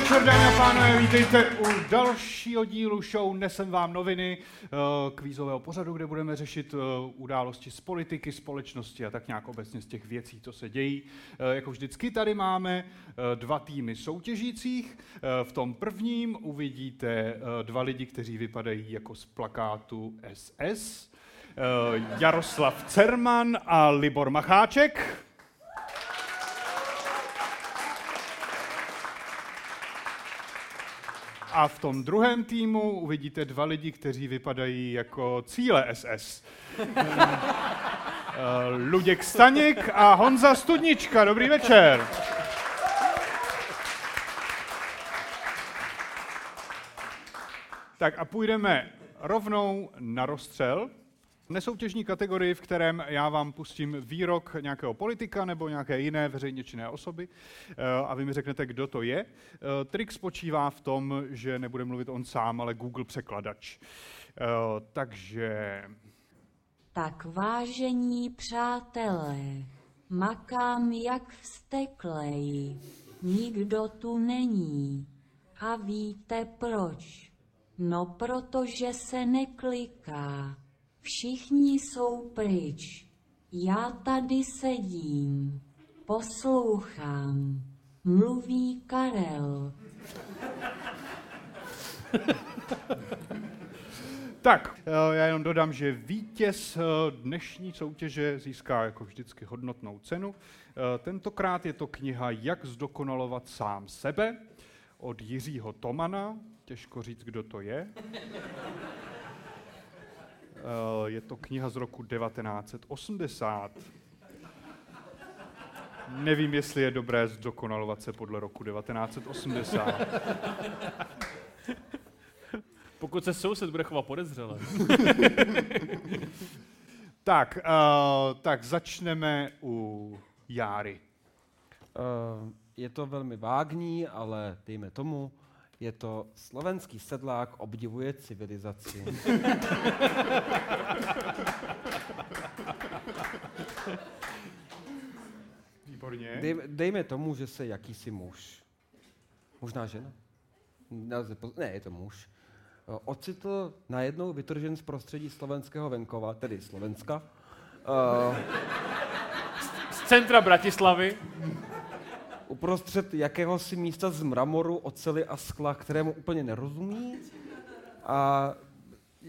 večer, dámy a pánové, vítejte u dalšího dílu show Nesem vám noviny, eh, kvízového pořadu, kde budeme řešit eh, události z politiky, společnosti a tak nějak obecně z těch věcí, co se dějí. Eh, jako vždycky tady máme dva týmy soutěžících. V tom prvním uvidíte dva lidi, kteří vypadají jako z plakátu SS. Jaroslav Cerman a Libor Macháček. A v tom druhém týmu uvidíte dva lidi, kteří vypadají jako cíle SS. Eh, Luděk Staněk a Honza Studnička. Dobrý večer. Tak a půjdeme rovnou na rozstřel nesoutěžní kategorii, v kterém já vám pustím výrok nějakého politika nebo nějaké jiné veřejně činné osoby eh, a vy mi řeknete, kdo to je. Eh, trik spočívá v tom, že nebude mluvit on sám, ale Google překladač. Eh, takže... Tak vážení přátelé, makám jak vsteklej, nikdo tu není. A víte proč? No protože se nekliká. Všichni jsou pryč. Já tady sedím, poslouchám. Mluví Karel. Tak, eh, já jenom dodám, že vítěz eh, dnešní soutěže získá jako vždycky hodnotnou cenu. Eh, tentokrát je to kniha Jak zdokonalovat sám sebe od Jiřího Tomana. Těžko říct, kdo to je. Eh, je to kniha z roku 1980. Nevím, jestli je dobré zdokonalovat se podle roku 1980. Pokud se soused bude chovat podezřele. tak, uh, tak začneme u Járy. Uh, je to velmi vágní, ale dejme tomu, je to slovenský sedlák obdivuje civilizaci. Výborně. Dej, dejme tomu, že se jakýsi muž, možná žena, ne, je to muž, ocitl najednou vytržen z prostředí slovenského venkova, tedy Slovenska. Uh, z centra Bratislavy uprostřed jakéhosi místa z mramoru, oceli a skla, kterému úplně nerozumí. A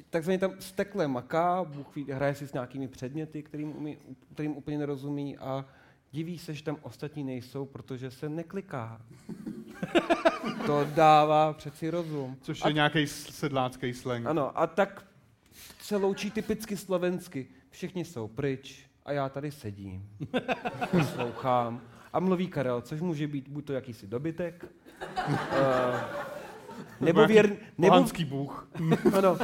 takzvaně tam stekle maká, Bůh ví, hraje si s nějakými předměty, kterým, umí, kterým úplně nerozumí a diví se, že tam ostatní nejsou, protože se nekliká. to dává přeci rozum. Což je nějaký sedlácký slang. Ano, a tak se loučí typicky slovensky. Všichni jsou pryč a já tady sedím. Poslouchám a mluví Karel, což může být buď to jakýsi dobytek, uh, nebo, věr, nebo, bůh. ano,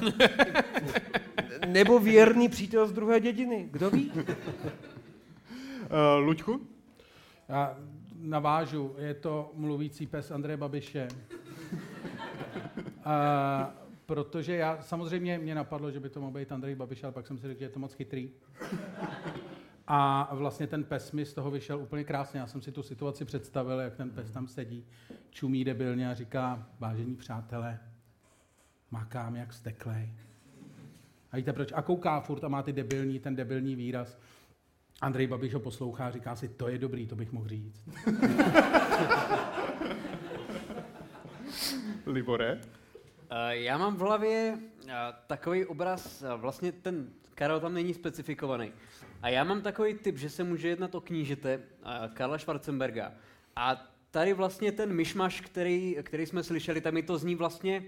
nebo věrný přítel z druhé dědiny. Kdo ví? Uh, Luďku? Já navážu, je to mluvící pes Andreje Babiše. Uh, protože já, samozřejmě mě napadlo, že by to mohl být Andrej Babiš, ale pak jsem si řekl, že je to moc chytrý. A vlastně ten pes mi z toho vyšel úplně krásně. Já jsem si tu situaci představil, jak ten pes tam sedí, čumí debilně a říká, vážení přátelé, makám jak steklej. A víte proč? A kouká furt a má ty debilní, ten debilní výraz. Andrej Babiš ho poslouchá a říká si, to je dobrý, to bych mohl říct. Libore? Eh, já mám v hlavě eh, takový obraz, eh, vlastně ten Karel tam není specifikovaný. A já mám takový typ, že se může jednat o knížete Karla Schwarzenberga. A tady vlastně ten myšmaš, který, který jsme slyšeli, tam mi to zní vlastně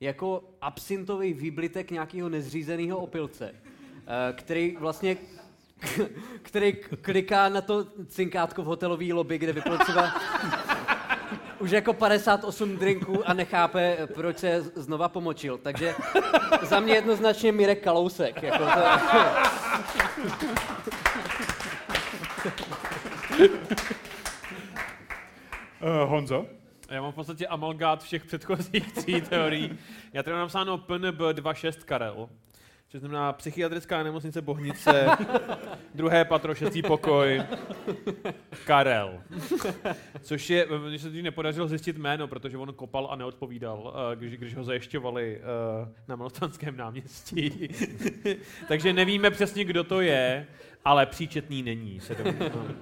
jako absintový výblitek nějakého nezřízeného opilce, který vlastně který kliká na to cinkátko v hotelové lobby, kde vypil třeba už jako 58 drinků a nechápe, proč se znova pomočil. Takže za mě jednoznačně Mirek Kalousek. Jako to... Uh, Honzo? Já mám v podstatě amalgát všech předchozích tří teorií. Já tady mám napsáno PNB 26 Karel, což znamená psychiatrická nemocnice Bohnice, druhé patro, šestý pokoj, Karel. Což je, když se teď nepodařilo zjistit jméno, protože on kopal a neodpovídal, eh, když, když ho zajišťovali eh, na Malostranském náměstí. Takže nevíme přesně, kdo to je, ale příčetný není, se domnívám.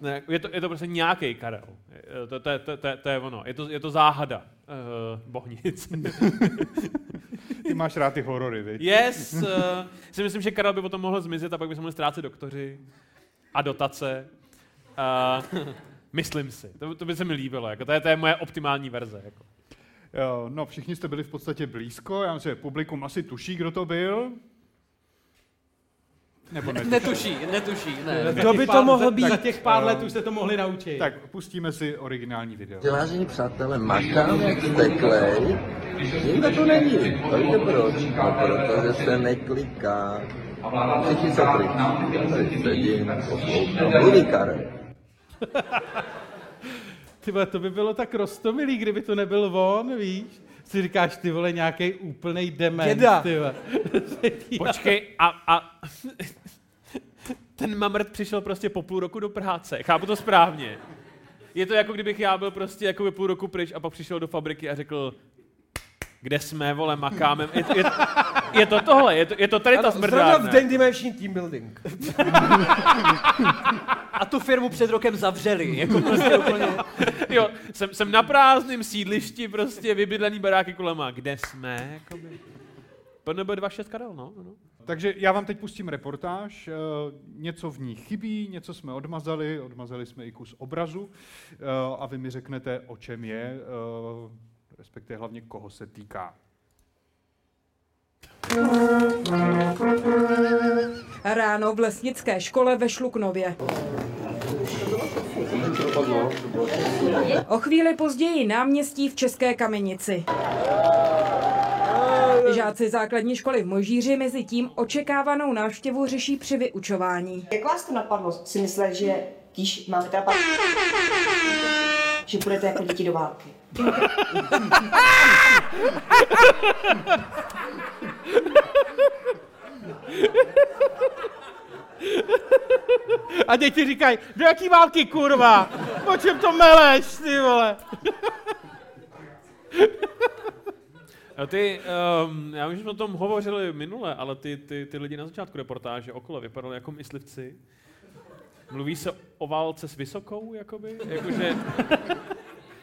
Ne, je, to, je to prostě nějaký Karel. Eh, To, to, to, to, to je ono. Je to, je to záhada uh, Bohnic. Ty máš rád ty horory, viď? Yes! Uh, si myslím, že Karel by potom mohl zmizet a pak by se mohli ztrácet doktoři a dotace. Uh, myslím si. To, to by se mi líbilo. Jako, to, je, to je moje optimální verze. Jako. Jo, No, všichni jste byli v podstatě blízko, já myslím, že publikum asi tuší, kdo to byl. Nebo ne? Netuší, netuší, ne. Kdo by to mohl být? Za těch pár let už se to mohli naučit. Tak pustíme si originální video. Že vážení přátelé, makám jak steklej, nikdo tu není. To víte proč? No, protože se nekliká. Všichni jsou pryč. Teď sedím, poslouchám. Mluví Karel. Ty vole, to by bylo tak rostomilý, kdyby to nebyl on, víš? Si říkáš, ty vole, nějaký úplnej dement, Děda. ty vole. Počkej, a, a ten mamrt přišel prostě po půl roku do práce. Chápu to správně. Je to jako kdybych já byl prostě jako půl roku pryč a pak přišel do fabriky a řekl, kde jsme, vole, makáme. Je, je, je to tohle, je to, je to tady ta Ano, Zrovna v. Den Dimension Team Building. A tu firmu před rokem zavřeli. Jako prostě úplně. Jo, jsem, jsem na prázdném sídlišti, prostě vybydlený baráky kolem a kde jsme, jakoby. PNB 26 Karel, no. no. Takže já vám teď pustím reportáž, eh, něco v ní chybí, něco jsme odmazali, odmazali jsme i kus obrazu eh, a vy mi řeknete, o čem je, eh, respektive hlavně koho se týká. Ráno v lesnické škole ve Šluknově. O chvíli později náměstí v České Kamenici. Žáci základní školy v Možíři mezi tím očekávanou návštěvu řeší při vyučování. Jak vás to napadlo si myslet, že když máme teda že půjdete jako děti do války? A děti říkají, do jaký války, kurva? O čem to meleš, ty vole? A ty, um, já vím, že jsme o tom hovořili minule, ale ty, ty, ty lidi na začátku reportáže okolo vypadali jako myslivci. Mluví se o válce s vysokou, jakoby? Jakože,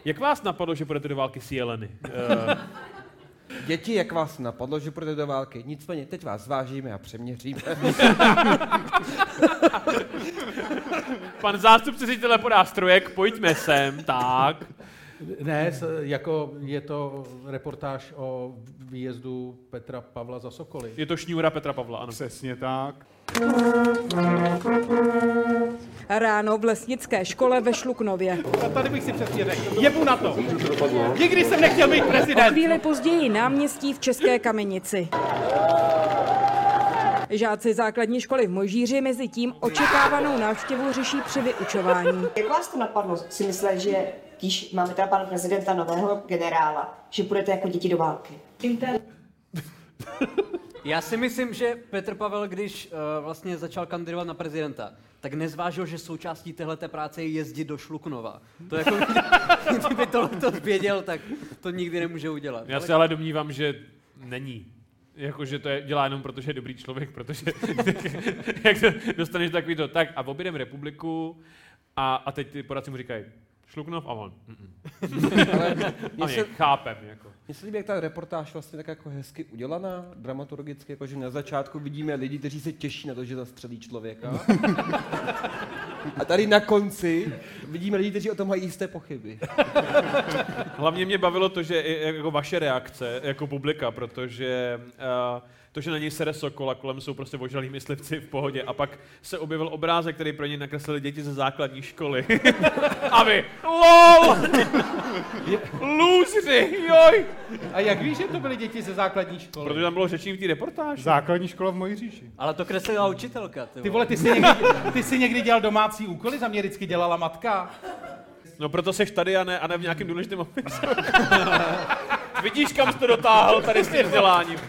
jak vás napadlo, že půjdete do války s jeleny? Uh, Děti, jak vás napadlo, že půjdete do války? Nicméně, teď vás zvážíme a přeměříme. pan zástupce ředitele podá strojek, pojďme sem, tak. Ne, jako je to reportáž o výjezdu Petra Pavla za Sokoly. Je to šňůra Petra Pavla, ano. Přesně tak. Ráno v lesnické škole ve Šluknově. A tady bych si přesně řekl, jebu na to. Nikdy jsem nechtěl být O prezident. chvíli později náměstí v České Kamenici. Žáci základní školy v Možíři mezi tím očekávanou návštěvu řeší při vyučování. Jak vás to napadlo si myslet, že když máme teda pana prezidenta nového generála, že půjdete jako děti do války? Já si myslím, že Petr Pavel, když uh, vlastně začal kandidovat na prezidenta, tak nezvážil, že součástí téhleté práce je jezdit do Šluknova. To jako, kdyby tohle to věděl, tak to nikdy nemůže udělat. Já se ale domnívám, že není. Jako, že to je, dělá jenom proto, že je dobrý člověk, protože jak to dostaneš takový to, tak a objedeme republiku a, a teď ty poradci mu říkají, Šluknov a on. Ale mě, se, chápem, jako. mně se líbí, jak ta reportáž vlastně tak jako hezky udělaná, dramaturgicky, jako že na začátku vidíme lidi, kteří se těší na to, že zastřelí člověka. A tady na konci vidíme lidi, kteří o tom mají jisté pochyby. Hlavně mě bavilo to, že i jako vaše reakce jako publika, protože uh, to, že na něj sere Sokol a kolem jsou prostě ožralí myslivci v pohodě a pak se objevil obrázek, který pro něj nakreslili děti ze základní školy. a vy, LOL! Lůzři, joj! A jak víš, že to byly děti ze základní školy? Protože tam bylo řečení v té reportáži. Základní škola v mojí říši. Ale to kreslila učitelka. Ty Ty vole. vole, ty jsi, někdy, ty jsi někdy dělal domácí úkoly, za mě vždycky dělala matka. No proto seš tady a ne, a ne v nějakém důležitém opisu. Vidíš, kam jsi to dotáhl tady s tím vzděláním.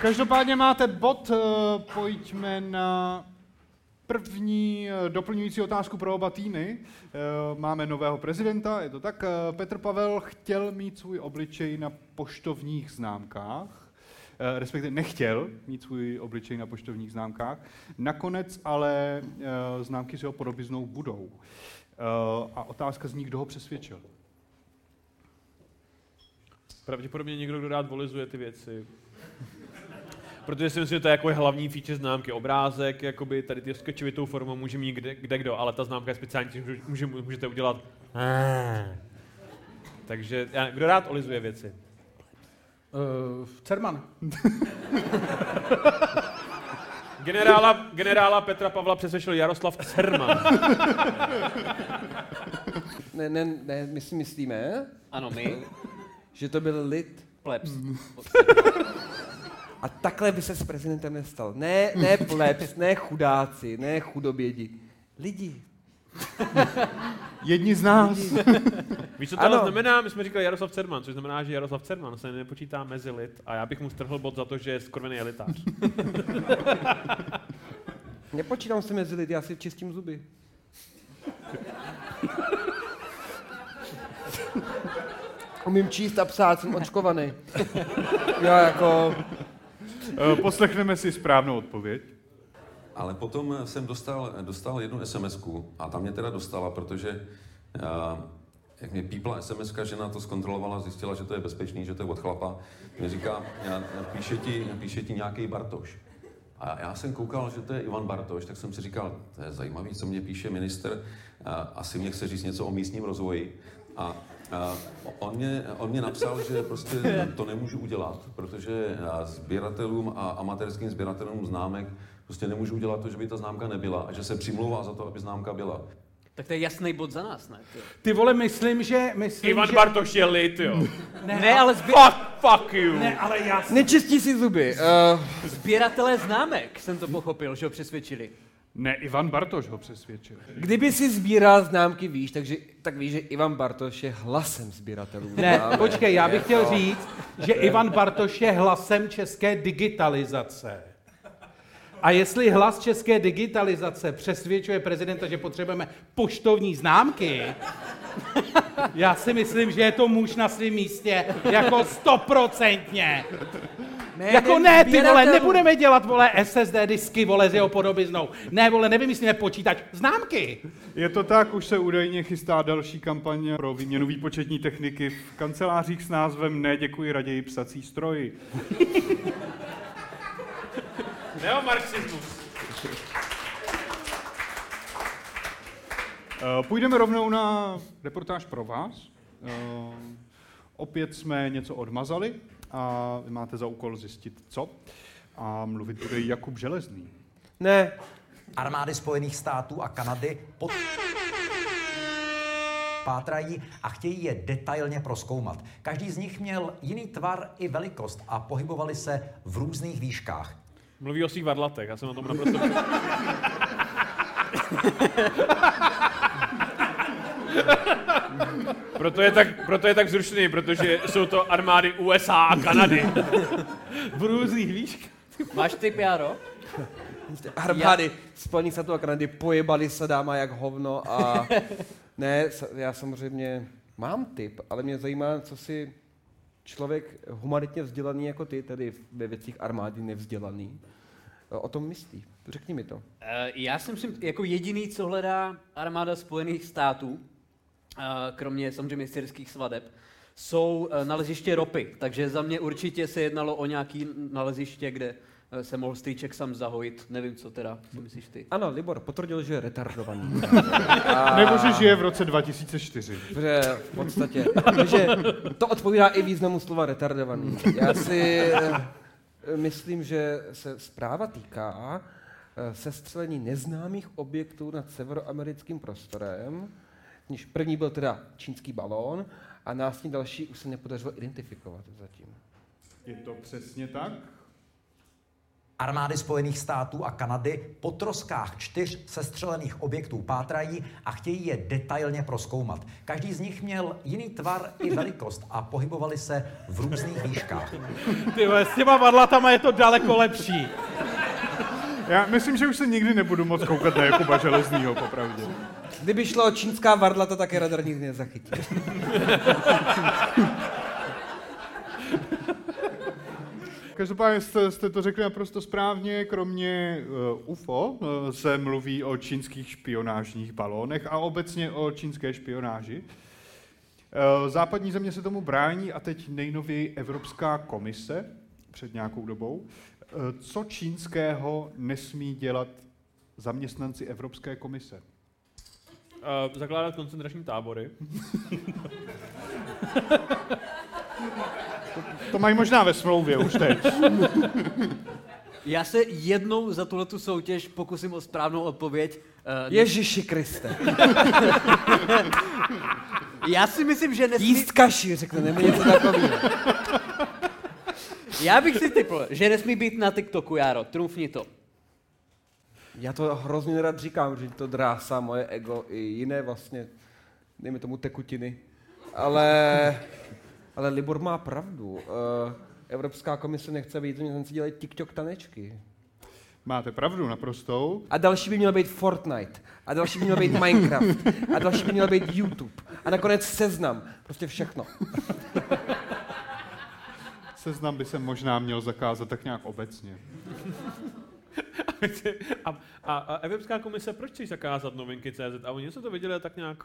Každopádně máte bod, eh, pojďme na první eh, doplňující otázku pro oba týmy. Eh, Máme nového prezidenta, je to tak. eh, Petr Pavel chtěl mít svůj obličej na poštovních známkách, eh, respektive nechtěl mít svůj obličej na poštovních známkách. Nakonec ale eh, známky s jeho podobiznou budou. Eh, A otázka zní, kdo ho přesvědčil. Pravděpodobně někdo, kdo rád volizuje ty věci. Protože si myslím, že to je jako je hlavní feature známky. Obrázek, jakoby tady ty sketchovitou formou může mít kde, kde kdo, ale ta známka je speciální, tím, že může, můžete udělat takže já, kdo rád olizuje věci? Uh, Cerman. Generála, generála Petra Pavla přesvědčil Jaroslav Cerman. Ne, ne, ne, my si myslíme, Ano, my, že to byl lid. plebs. A takhle by se s prezidentem nestal. Ne, ne plebs, ne chudáci, ne chudobědi. Lidi. Jedni z nás. Víš, co to Ano. znamená? My jsme říkali Jaroslav Cerman, což znamená, že Jaroslav Cerman se nepočítá mezi lid a já bych mu strhl bod za to, že je skorvený elitář. Nepočítám se mezi lidi, já si čistím zuby. Umím číst a psát, jsem očkovaný. Já jako... Eh, Poslechneme si správnou odpověď. Ale potom jsem dostal, dostal jednu sms a tam mě teda dostala, protože a, jak mě pípla sms žena to zkontrolovala, zjistila, že to je bezpečný, že to je od chlapa. Mě říká, já, píše, ti, píše ti nějaký Bartoš. A já jsem koukal, že to je Ivan Bartoš, tak jsem si říkal, to je zajímavý, co mě píše minister, a, asi mě chce říct něco o místním rozvoji. A, a on, mě, on mě napsal, že prostě to nemůžu udělat, protože sběratelům a amatérským sběratelům známek prostě nemůžu udělat to, že by ta známka nebyla a že se přimlouvá za to, aby známka byla. Tak to je jasný bod za nás, ne? Ty, Ty vole, myslím, že... Myslím, Ivan že... Bartoš je lid, jo. Ne, ne, ale zbě... Fuck, fuck you. Ne, ale já... Nečistí si zuby. Uh, sběratelé známek jsem to pochopil, že ho přesvědčili. Ne, Ivan Bartoš ho přesvědčil. kdyby si sbíral známky, víš, takže, tak víš, že Ivan Bartoš je hlasem sběratelů. Ne, známek. počkej, já bych chtěl říct, že Ivan Bartoš je hlasem české digitalizace. A jestli hlas české digitalizace přesvědčuje prezidenta, že potřebujeme poštovní známky, já si myslím, že je to muž na svém místě jako stoprocentně. Ne, Jako ne, ty vole, nebudeme dělat, vole, SSD disky, vole, s jeho podobiznou. Ne, vole, nevymyslíme počítač, známky. Je to tak, už se údajně chystá další kampaň pro výměnu výpočetní techniky v kancelářích s názvem Ne, děkuji, raději psací stroj. Neomarxismus. Eh, Půjdeme rovnou na reportáž pro vás. Eh, Opět jsme něco odmazali a vy máte za úkol zjistit, co. A mluvit bude Jakub Železný. Ne, Armády Spojených států a Kanady pod... pátrají a chtějí je detailně proskoumat. Každý z nich měl jiný tvar i velikost a pohybovali se v různých výškách. Mluví o svých varlatech, já jsem na tom naprosto... proto, je tak, proto je tak zrušený, protože jsou to armády USA a Kanady. V různých výškách. Máš typ, Jaro? armády Spojených států a Kanady pojebali Sadáma jak hovno a ne, já samozřejmě mám tip, ale mě zajímá, co si člověk humanitně vzdělaný jako ty, tedy ve věcích armády nevzdělaný, o tom myslí. Řekni mi to. Eh, Já si myslím, jako jediný, co hledá armáda Spojených států, kromě samozřejmě syrských svadeb, jsou eh, naleziště ropy. Takže za mě určitě se jednalo o nějaký naleziště, kde eh, se mohl strýček sam zahojit. Nevím, co teda, co myslíš ty. Ano, Libor potvrdil, že je retardovaný. Nebo že žije v roce 2004. Protože v podstatě, takže to odpovídá i významu slova retardovaný. Já si eh, myslím, že se zpráva týká sestřelení neznámých objektů nad severoamerickým prostorem. První byl teda čínský balón a následně další už se nepodařilo identifikovat zatím. Je to přesně tak? Armády Spojených států a Kanady po troskách čtyř sestřelených objektů pátrají a chtějí je detailně proskoumat. Každý z nich měl jiný tvar i velikost a pohybovali se v různých výškách. Ty s těma varlatama je to daleko lepší. Já myslím, že už se nikdy nebudu moc koukat na Jakuba Železnýho, popravdě. Kdyby šlo o čínská varlata, tak je radar nikdy nezachytil. Každopádně jste, jste to řekli naprosto správně, kromě uh, UFO uh, se mluví o čínských špionážních balónech a obecně o čínské špionáži. Uh, západní země se tomu brání a teď nejnověji Evropská komise před nějakou dobou. Uh, co čínského nesmí dělat zaměstnanci Evropské komise? Uh, zakládat koncentrační tábory. To mají možná ve smlouvě už teď. Já se jednou za tuhletu soutěž pokusím o správnou odpověď. Uh, Ježiši Kriste. Já si myslím, že nesmí... Jíst kaši, řekne, nebo něco takového. Já bych si typl, že nesmí být na TikToku, Járo. Trumfni to. Já to hrozně rád říkám, že to drásá moje ego i jiné vlastně, dejme tomu tekutiny. Ale, ale Libor má pravdu. Eh, Evropská komise nechce být zaměstnanci dělají TikTok tanečky. Máte pravdu naprostou. A další by měl být Fortnite. A další by měl být Minecraft. A další by měl být YouTube. A nakonec seznam. Prostě všechno. Seznam by se možná měl zakázat tak nějak obecně. a, a, a Evropská komise, proč chce zakázat novinky CZ? A oni se to viděli tak nějak...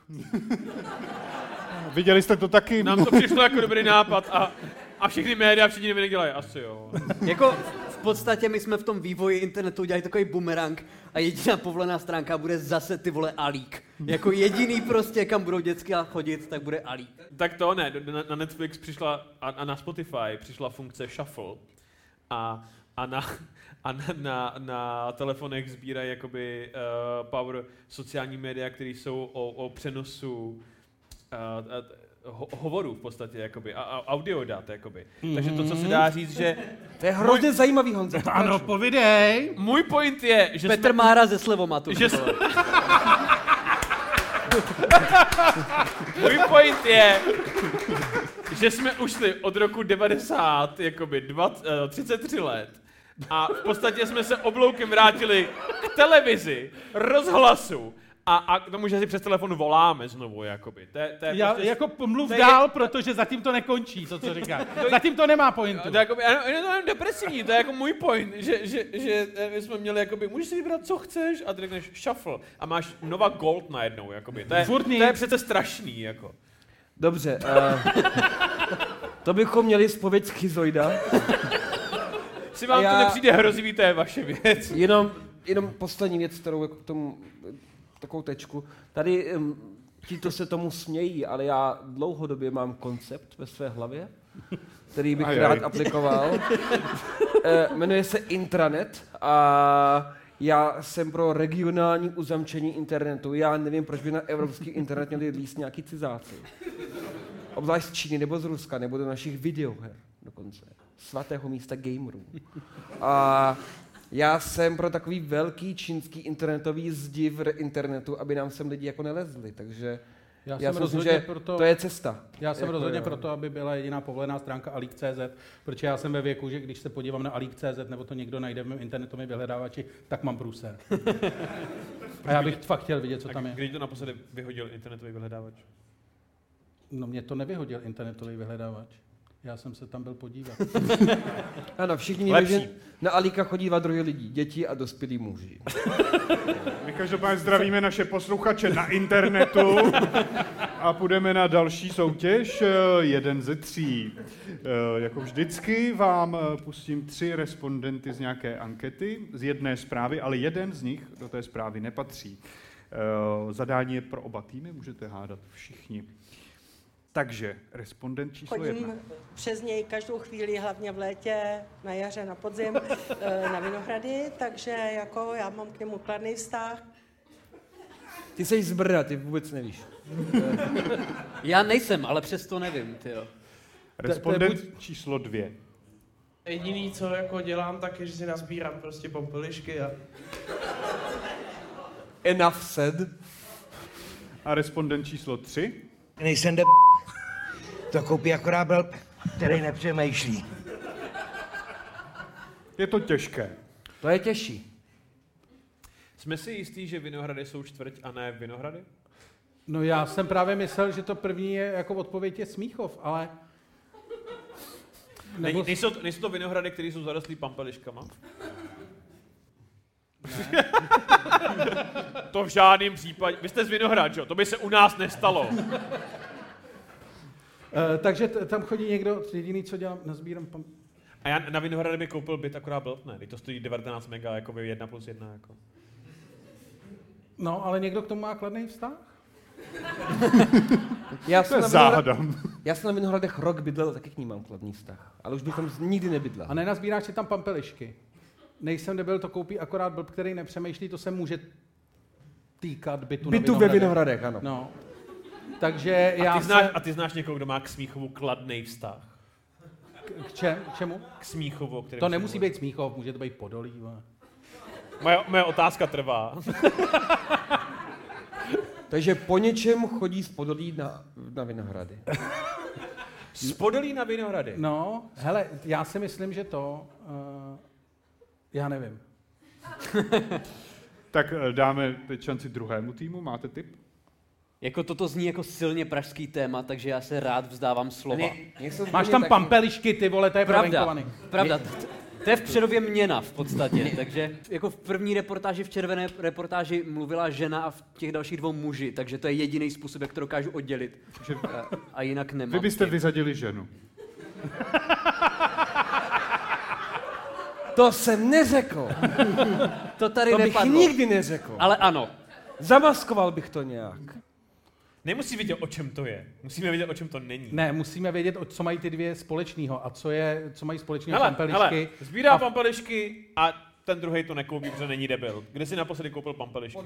Viděli jste to taky? Nám to přišlo jako dobrý nápad a, a všechny média, všichni noviny dělají, asi jo. Jako podstatě my jsme v tom vývoji internetu udělali takový bumerang a jediná povolená stránka bude zase ty vole Alík. Jako jediný prostě, kam budou dětsky chodit, tak bude Alík. Tak to ne, na, na Netflix přišla a, a na Spotify přišla funkce Shuffle a, a na, a na, na, na telefonech sbírají jakoby uh, power sociální média, které jsou o, o přenosu uh, uh, ho, hovorů v podstatě, jakoby, a, a audio dat, jakoby. Mm-hmm. Takže to, co se dá říct, že... To je hrozně můj... zajímavý, Honzo. Ano, povidej. Můj point je, že Petr jsme... Mára ze Slevomatu. Že. Můj point je, že jsme ušli od roku 90, jakoby 20, uh, 33 let a v podstatě jsme se obloukem vrátili k televizi, rozhlasu, a, a k tomu, že si přes telefon voláme znovu, jakoby. To, je, to je Já, prostě, jako mluv to dál, je, protože zatím to nekončí, to, co říkáš. Zatím to nemá pointu. To je, jakoby, ano, je to jenom depresivní, to je jako můj point, že, že, že my jsme měli, jakoby, můžeš si vybrat, co chceš, a ty řekneš shuffle a máš Nova Gold najednou, jakoby. To je, Furt to je přece strašný, jako. Dobře, uh, to bychom měli zpověď schizoida. Si vám Já- to nepřijde hrozivý, to je vaše věc. Jenom, jenom poslední věc, kterou jako k tomu, takovou tečku. Tady ti to se tomu smějí, ale já dlouhodobě mám koncept ve své hlavě, který bych Ajaj. rád aplikoval. Eh, jmenuje se intranet a já jsem pro regionální uzamčení internetu. Já nevím, proč by na evropský internet měli líst nějaký cizáci. Obzvlášť z Číny nebo z Ruska, nebo do našich videoher dokonce. Svatého místa gamerů. A já jsem pro takový velký čínský internetový zdi v internetu, aby nám sem lidi jako nelezli, takže Já já jsem si myslím, rozhodně že proto- to je cesta. Já jsem Jako rozhodně proto, aby byla jediná povolená stránka Alík.cz, protože já jsem ve věku, že když se podívám na Alík.cz nebo to někdo najde v mém internetovém vyhledávači, tak mám průser. A já bych fakt chtěl vidět, co A tam je. kdy to naposledy vyhodil internetový vyhledávač? No mě to nevyhodil internetový vyhledávač. Já jsem se tam byl podívat. Ano, všichni víme, Lepší. že na Alíka chodí dva druhy lidí, děti a dospělí muži. My každopádně zdravíme naše posluchače na internetu a půjdeme na další soutěž, eh, jeden ze tří. Eh, Jako vždycky vám eh, pustím tři respondenty z nějaké ankety, z jedné zprávy, ale jeden z nich do té zprávy nepatří. Eh, Zadání je pro oba týmy, můžete hádat všichni. Takže respondent číslo jedna. Chodím přes něj každou chvíli, hlavně v létě, na jaře, na podzim, eh, na Vinohrady, takže jako já mám k němu kladný vztah. Ty jsi z Brna, ty vůbec nevíš. Já nejsem, ale přesto nevím, tyjo. Respondent číslo dvě. Jediný, co jako dělám, tak je, že si nazbírám prostě pompelišky a... Enough said. A respondent číslo 3. Nejsem de... To koupí akorát blb, který nepřemýšlí. Je to těžké. To je těžší. Jsme si jistí, že Vinohrady jsou čtvrť a ne Vinohrady? No já jsem právě myslel, že to první je jako odpověď je Smíchov, ale... Nebo... Nejsou, to- nejsou to Vinohrady, které jsou zarostlý pampeliškama? to v žádném případě. Vy jste z Vinohrad, že jo? To by se u nás nestalo. Uh, takže t- tam chodí někdo, jediný, co dělám, nazbírám pam... A já na Vinohrady by koupil byt akorát blbne. Teď to stojí 19 mega, jako by 1 plus 1. Jako. No, ale někdo k tomu má kladný vztah? Já To jsem, je na záhada. Já jsem na Vinohradech rok bydlel, taky k ní mám kladný vztah. Ale už bych tam nikdy nebydlel. A nenazbíráš si tam pampelišky. Nejsem nebyl, to koupí akorát blb, který nepřemýšlí, to se může týkat bytu, Bytu na ve Vinohradech, ano. No. Takže A já ty, znáš, se... a ty znáš někoho, kdo má k Smíchovu kladný vztah? K, čem, k čemu? K Smíchovu, který To nemusí být Smíchov, může to být Podolí. Moje, moje otázka trvá. Takže po něčem chodí z Podolí na, na Vinohrady. Z Podolí na Vinohrady. No, hele, já si myslím, že to... Uh, já nevím. Tak eh, dáme teď šanci druhému týmu. Máte tip? Jako toto zní jako silně pražský téma, takže já se rád vzdávám slova. Máš tam pampelišky, ty vole, to je Pravda, pravda. T- To je v Přerově měna v podstatě, takže jako v první reportáži, v červené reportáži mluvila žena a v těch dalších dvou muži, takže to je jediný způsob, jak to dokážu oddělit. A, a jinak nemám. Vy byste vyřadili ženu. To jsem neřekl. To tady to bych nepadlo. nikdy neřekl. Ale ano. Zamaskoval bych to nějak. Nemusí vědět, o čem to je. Musíme vědět, o čem to není. Ne, musíme vědět, o- co mají ty dvě společného a co, je, co mají společného Hele, pampelišky. hele, sbírá a pampelišky a ten druhý to nekoupí, protože není debil. Kde si naposledy koupil pampelišky?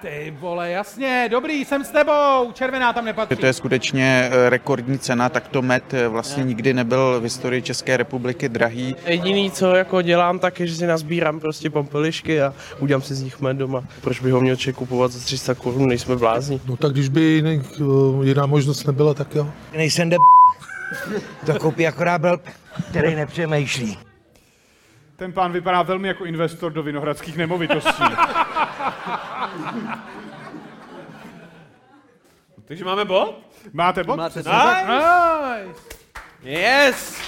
Ty vole, jasně, dobrý, jsem s tebou, červená tam nepatří. To je skutečně eh, rekordní cena, tak to med eh, vlastně nikdy nebyl v historii České republiky drahý. Jediný, co jako dělám, tak je, že si nazbírám prostě pompelišky a udělám si z nich med doma. Proč bych ho měl člověk kupovat za 300 korun, nejsme blázni. No tak když by eh, jiná možnost nebyla, tak jo. Nejsem de... To koupí akorát blb, který nepřemýšlí. Ten pán vypadá velmi jako investor do vinohradských nemovitostí. Takže máme bod? Máte bod? Máte tak. Nice. Yes!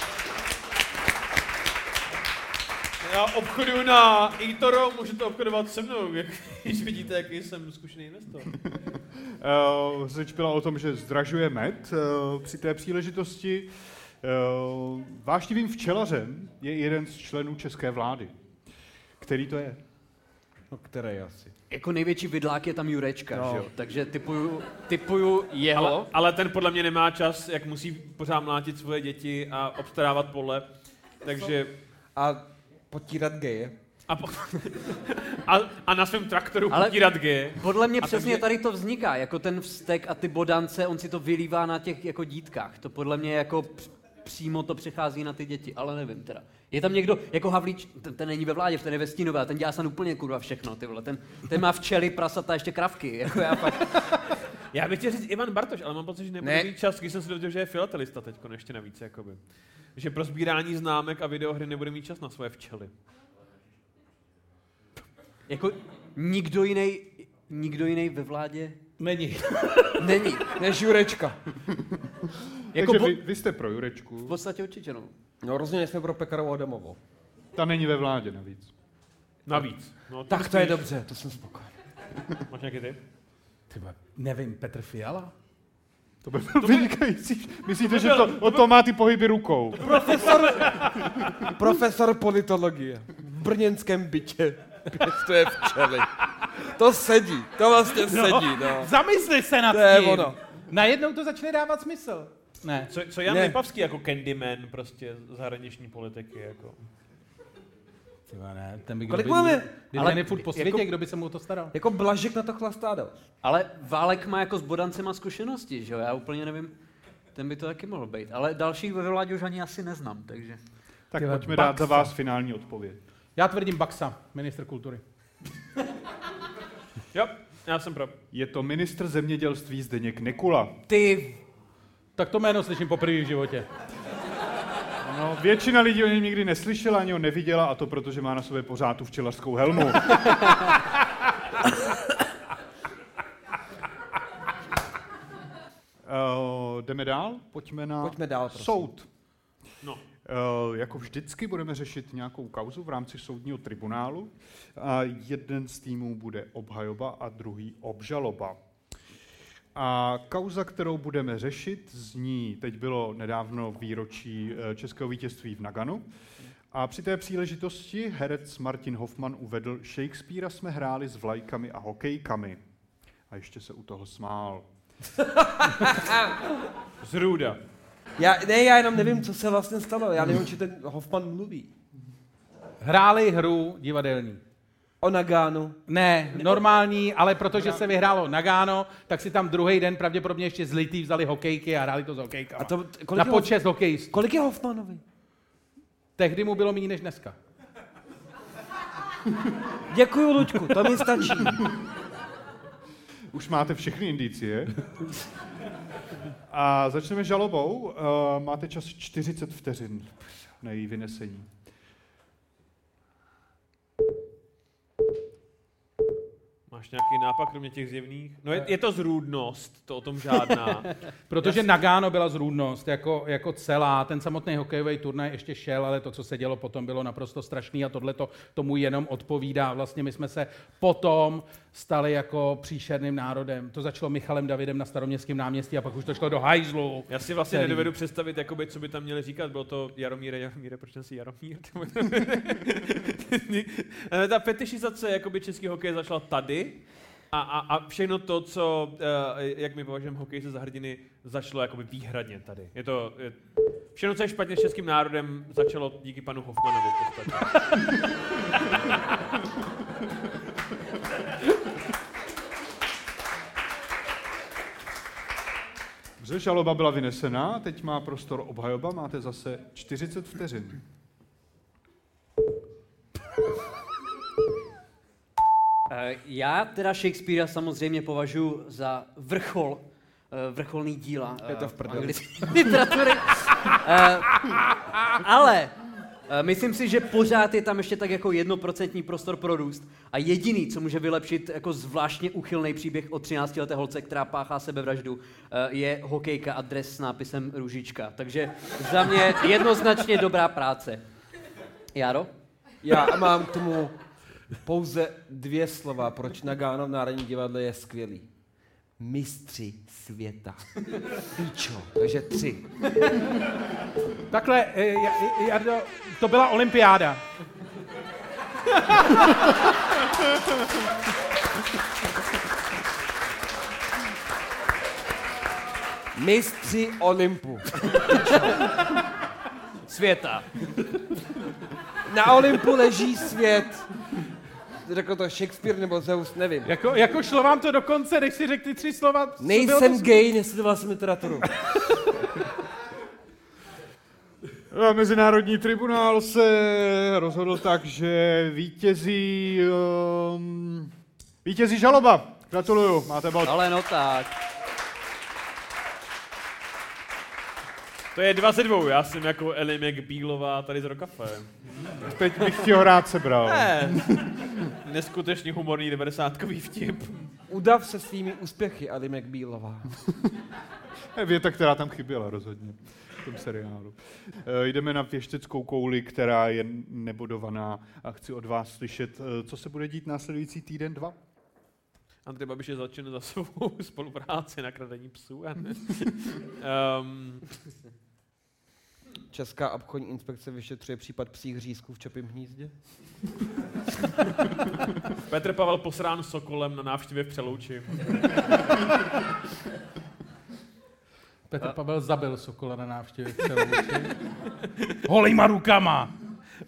Já obchoduju na eToro, můžete obchodovat se mnou, jak- když vidíte, jaký jsem zkušený investor. Uh, řeč byla o tom, že zdražuje med uh, při té příležitosti. Uh, vášnivým včelařem je jeden z členů české vlády. Který to je? No, který asi. Jako největší vidlák je tam Jurečka, No. že jo? Takže typuju, typuju jeho. Ale, ale ten podle mě nemá čas, jak musí pořád mlátit svoje děti a obstarávat pole. Takže... A potírat geje. A, po, a, a na svém traktoru Ale potírat geje. Podle mě A přesně takže- tady to vzniká, jako ten vztek a ty bodance, on si to vylívá na těch jako dítkách. To podle mě jako př- přímo to přechází na ty děti, ale nevím teda. Je tam někdo, jako Havlíč, ten, ten není ve vládě, ten je ve Stínové, a ten dělá snad úplně kurva všechno, ty vole. Ten, ten má včely, prasata a ještě kravky, jako já fakt. Já bych chtěl říct Ivan Bartoš, ale mám pocit, že nebude Ne. mít čas, když jsem se dozvěděl, že je filatelista teď ještě navíc. Jakoby. Že pro sbírání známek a videohry nebude mít čas na svoje včely. Jako nikdo jiný, nikdo jiný ve vládě Není. není. Než Jurečka. Jako Takže bo- vy, vy jste pro Jurečku. V podstatě určitě, no. No rozhodně jsme pro Pekarovou Adamovou. Ta není ve vládě navíc. Navíc. No, Tak to je dobře, to jsem spokojený. Máš nějaký tip? Tyba, nevím, Petr Fiala? To by byl vynikající. Myslíte, že to, o to má ty pohyby rukou? Profesor, profesor politologie v brněnském bytě pěstuje včely. To sedí, to vlastně sedí, no. Zamysli se nad To je tím. ono. Najednou to začne dávat smysl. Ne. Co, co Jan Ne. Lipavský jako Candyman prostě zahraniční politiky. Jako. Tyba ne, ten by Kolik by, máme? Ale je furt po světě, jako- kdo by se mu o to staral? Jako Blažek na to chlastá dost. Ale Válek má jako s bodancema zkušenosti, že jo? Já úplně nevím. ten by to taky mohl být. Ale další ve vládě už ani asi neznám, takže... Tak Tyhle pojďme dát za vás finální odpověď. Já tvrdím Baxa, ministr kultury. Jo, já jsem pro. Je to ministr zemědělství Zdeněk Nekula. Ty... Tak to jméno slyším poprvé v životě. No, většina lidí o něm nikdy neslyšela, ani ho neviděla, a to proto, že má na sobě pořád tu včelařskou helmu. Uh, jdeme dál? Pojďme na Pojďme dál, prosím. soud. No. Uh, jako vždycky budeme řešit nějakou kauzu v rámci soudního tribunálu. A jeden z týmů bude obhajoba a druhý obžaloba. A kauza, kterou budeme řešit, zní, teď bylo nedávno výročí eh, českého vítězství v Naganu, a při té příležitosti herec Martin Hoffman uvedl, Shakespearea jsme hráli s vlajkami a hokejkami. A ještě se u toho smál. Zrůda. Já, ne, já jenom nevím, co se vlastně stalo. Já nevím, či ten Hoffman mluví. Hráli hru divadelní. O Nagánu. Ne, normální, ale protože se vyhrálo Nagano, tak si tam druhý den pravděpodobně ještě zlitý vzali hokejky a hráli to s hokejkama. A to, kolik Na je počest hokejistů. Kolik je Hoffmanovi? Tehdy mu bylo méně než dneska. Děkuju, Luďku, to mi stačí. Už máte všechny indicie. A začneme žalobou. Uh, máte čas 40 vteřin na její vynesení. Máš nějaký nápad, kromě těch zjevných? No je, je to zrůdnost, to o tom žádná. Protože Nagano byla zrůdnost jako, jako celá. Ten samotný hokejový turnaj ještě šel, ale to, co se dělo potom, bylo naprosto strašný a tohle tomu jenom odpovídá. Vlastně my jsme se potom stali jako příšerným národem. To začalo Michalem Davidem na staroměstském náměstí a pak už to šlo do hajzlu. Já si vlastně Celý. nedovedu představit, jakoby, co by tam měli říkat. Bylo to Jaromíre, Jaromíre, proč jsem si Jaromír? Ta fetišizace jakoby český hokej začala tady a, a, a všechno to, co, uh, jak my považujeme hokej se za hrdiny, začalo jakoby výhradně tady. Je to, je, všechno, co je špatně s českým národem, začalo díky panu Hoffmanovi. v podstatě. Žaloba byla vynesena, teď má prostor obhajoba, máte zase 40 vteřin. Já teda Shakespearea samozřejmě považuji za vrchol, eh, vrcholný díla Je to v eh, prdeli. anglické literatury. Eh, Ale eh, myslím si, že pořád je tam ještě tak jako jednoprocentní prostor pro růst. A jediný, co může vylepšit jako zvláštně uchylný příběh o 13-leté holce, která páchá sebevraždu, eh, je hokejka a dres s nápisem Růžička. Takže za mě jednoznačně dobrá práce. Jaro? Já mám k tomu pouze dvě slova, proč Nagano v Národním divadle je skvělý. Mistři světa. Píčo, takže tři. Takhle, eh, ja- Jardo, to byla olympiáda. Mistři Olympu. Světa. Na Olympu leží svět. Řekl to Shakespeare nebo Zeus, nevím. Jako, jako šlo vám to dokonce, než si řekl ty tři slova. Nejsem to- gay, nestudoval jsem literaturu. A Mezinárodní tribunál se rozhodl tak, že vítězí, um, vítězí žaloba. Gratuluju, máte bod. Ale no tak. To je 22, já jsem jako Ellie McBealová tady z Rokafe. Teď bych ti ho rád sebral. Ne, neskutečně humorný 90 vtip. Udav se svými úspěchy, Ali McBealová. Je věta, která tam chyběla rozhodně v tom seriálu. E, jdeme na věšteckou kouli, která je nebodovaná a chci od vás slyšet, e, co se bude dít následující týden dva. Andrej Babiš je začen za svou spolupráci na kradení psů. a ne- um, Česká obchodní inspekce vyšetřuje případ psích řízků v Čapím hnízdě. Petr Pavel posrán sokolem na návštěvě v Přelouči. Petr Pavel zabil Sokola na návštěvě v Přelouči. Holýma rukama.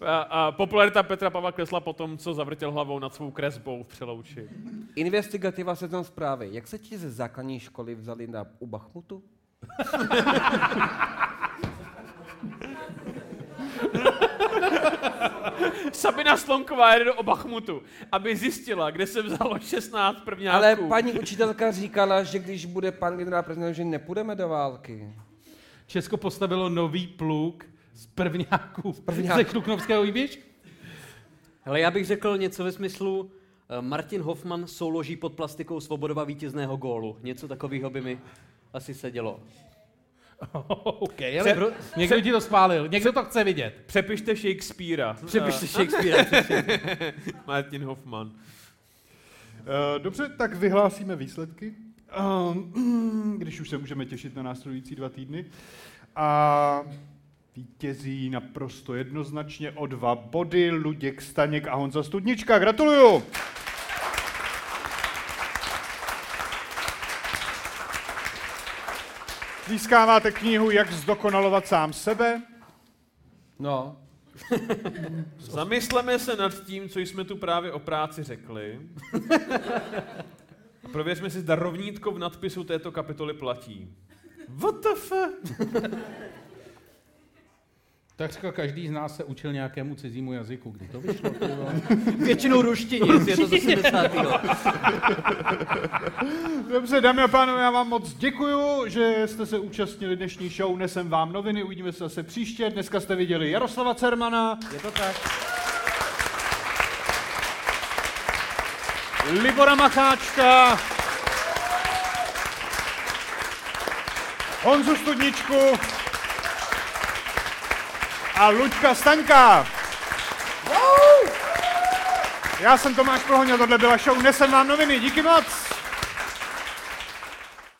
A, a popularita Petra Pavla klesla po tom, co zavrtěl hlavou nad svou kresbou v Přelouči. Investigativa seznam zprávy. Jak se ti ze základní školy vzali na, u Bachmutu? Sabina Slonková jede do Bachmutu, aby zjistila, kde se vzalo 16 prvňáků. Ale paní učitelka říkala, že když bude pan generál prezident, že nepůjdeme do války. Česko postavilo nový pluk z prvňáků, z prvňáků. ze Kruknovského výběž? Hele, já bych řekl něco ve smyslu eh, Martin Hoffman souloží pod plastikou Svobodova vítězného gólu. Něco takového by mi asi sedělo. OK, ale pro, někdo ti to schválil, někdo to chce vidět. Přepište Shakespearea. Přepište Shakespearea, přesně. Martin Hoffman. Eh, Dobře, tak vyhlásíme výsledky, Ehm, když už se můžeme těšit na následující dva týdny. A vítězí naprosto jednoznačně o dva body Luděk Staněk a Honza Studnička. Gratuluju! Získáváte knihu Jak zdokonalovat sám sebe. No. Zamysleme se nad tím, co jsme tu právě o práci řekli. Prověřme si, zda rovnítko v nadpisu této kapitoly platí. What the fuck? Tak říkal, každý z nás se učil nějakému cizímu jazyku. Kdy to vyšlo? Většinou ruštině, je to z 80. Dobře, dámy a pánové, já vám moc děkuju, že jste se účastnili dnešní show. Nesem vám noviny, uvidíme se zase příště. Dneska jste viděli Jaroslava Cermana. Je to tak. Libora Macháčka. Honzu Studničku. A Luďka Staňka. Já jsem Tomáš Prohoňa, tohle byla show Nesem vám noviny. Díky moc.